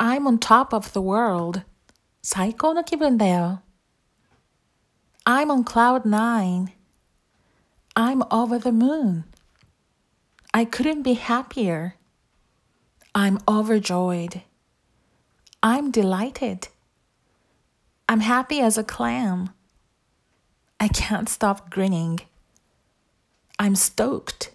I'm on top of the world. 最高の気分だよ。I'm on cloud nine. I'm over the moon. I couldn't be happier. I'm overjoyed. I'm delighted. I'm happy as a clam. I can't stop grinning. I'm stoked.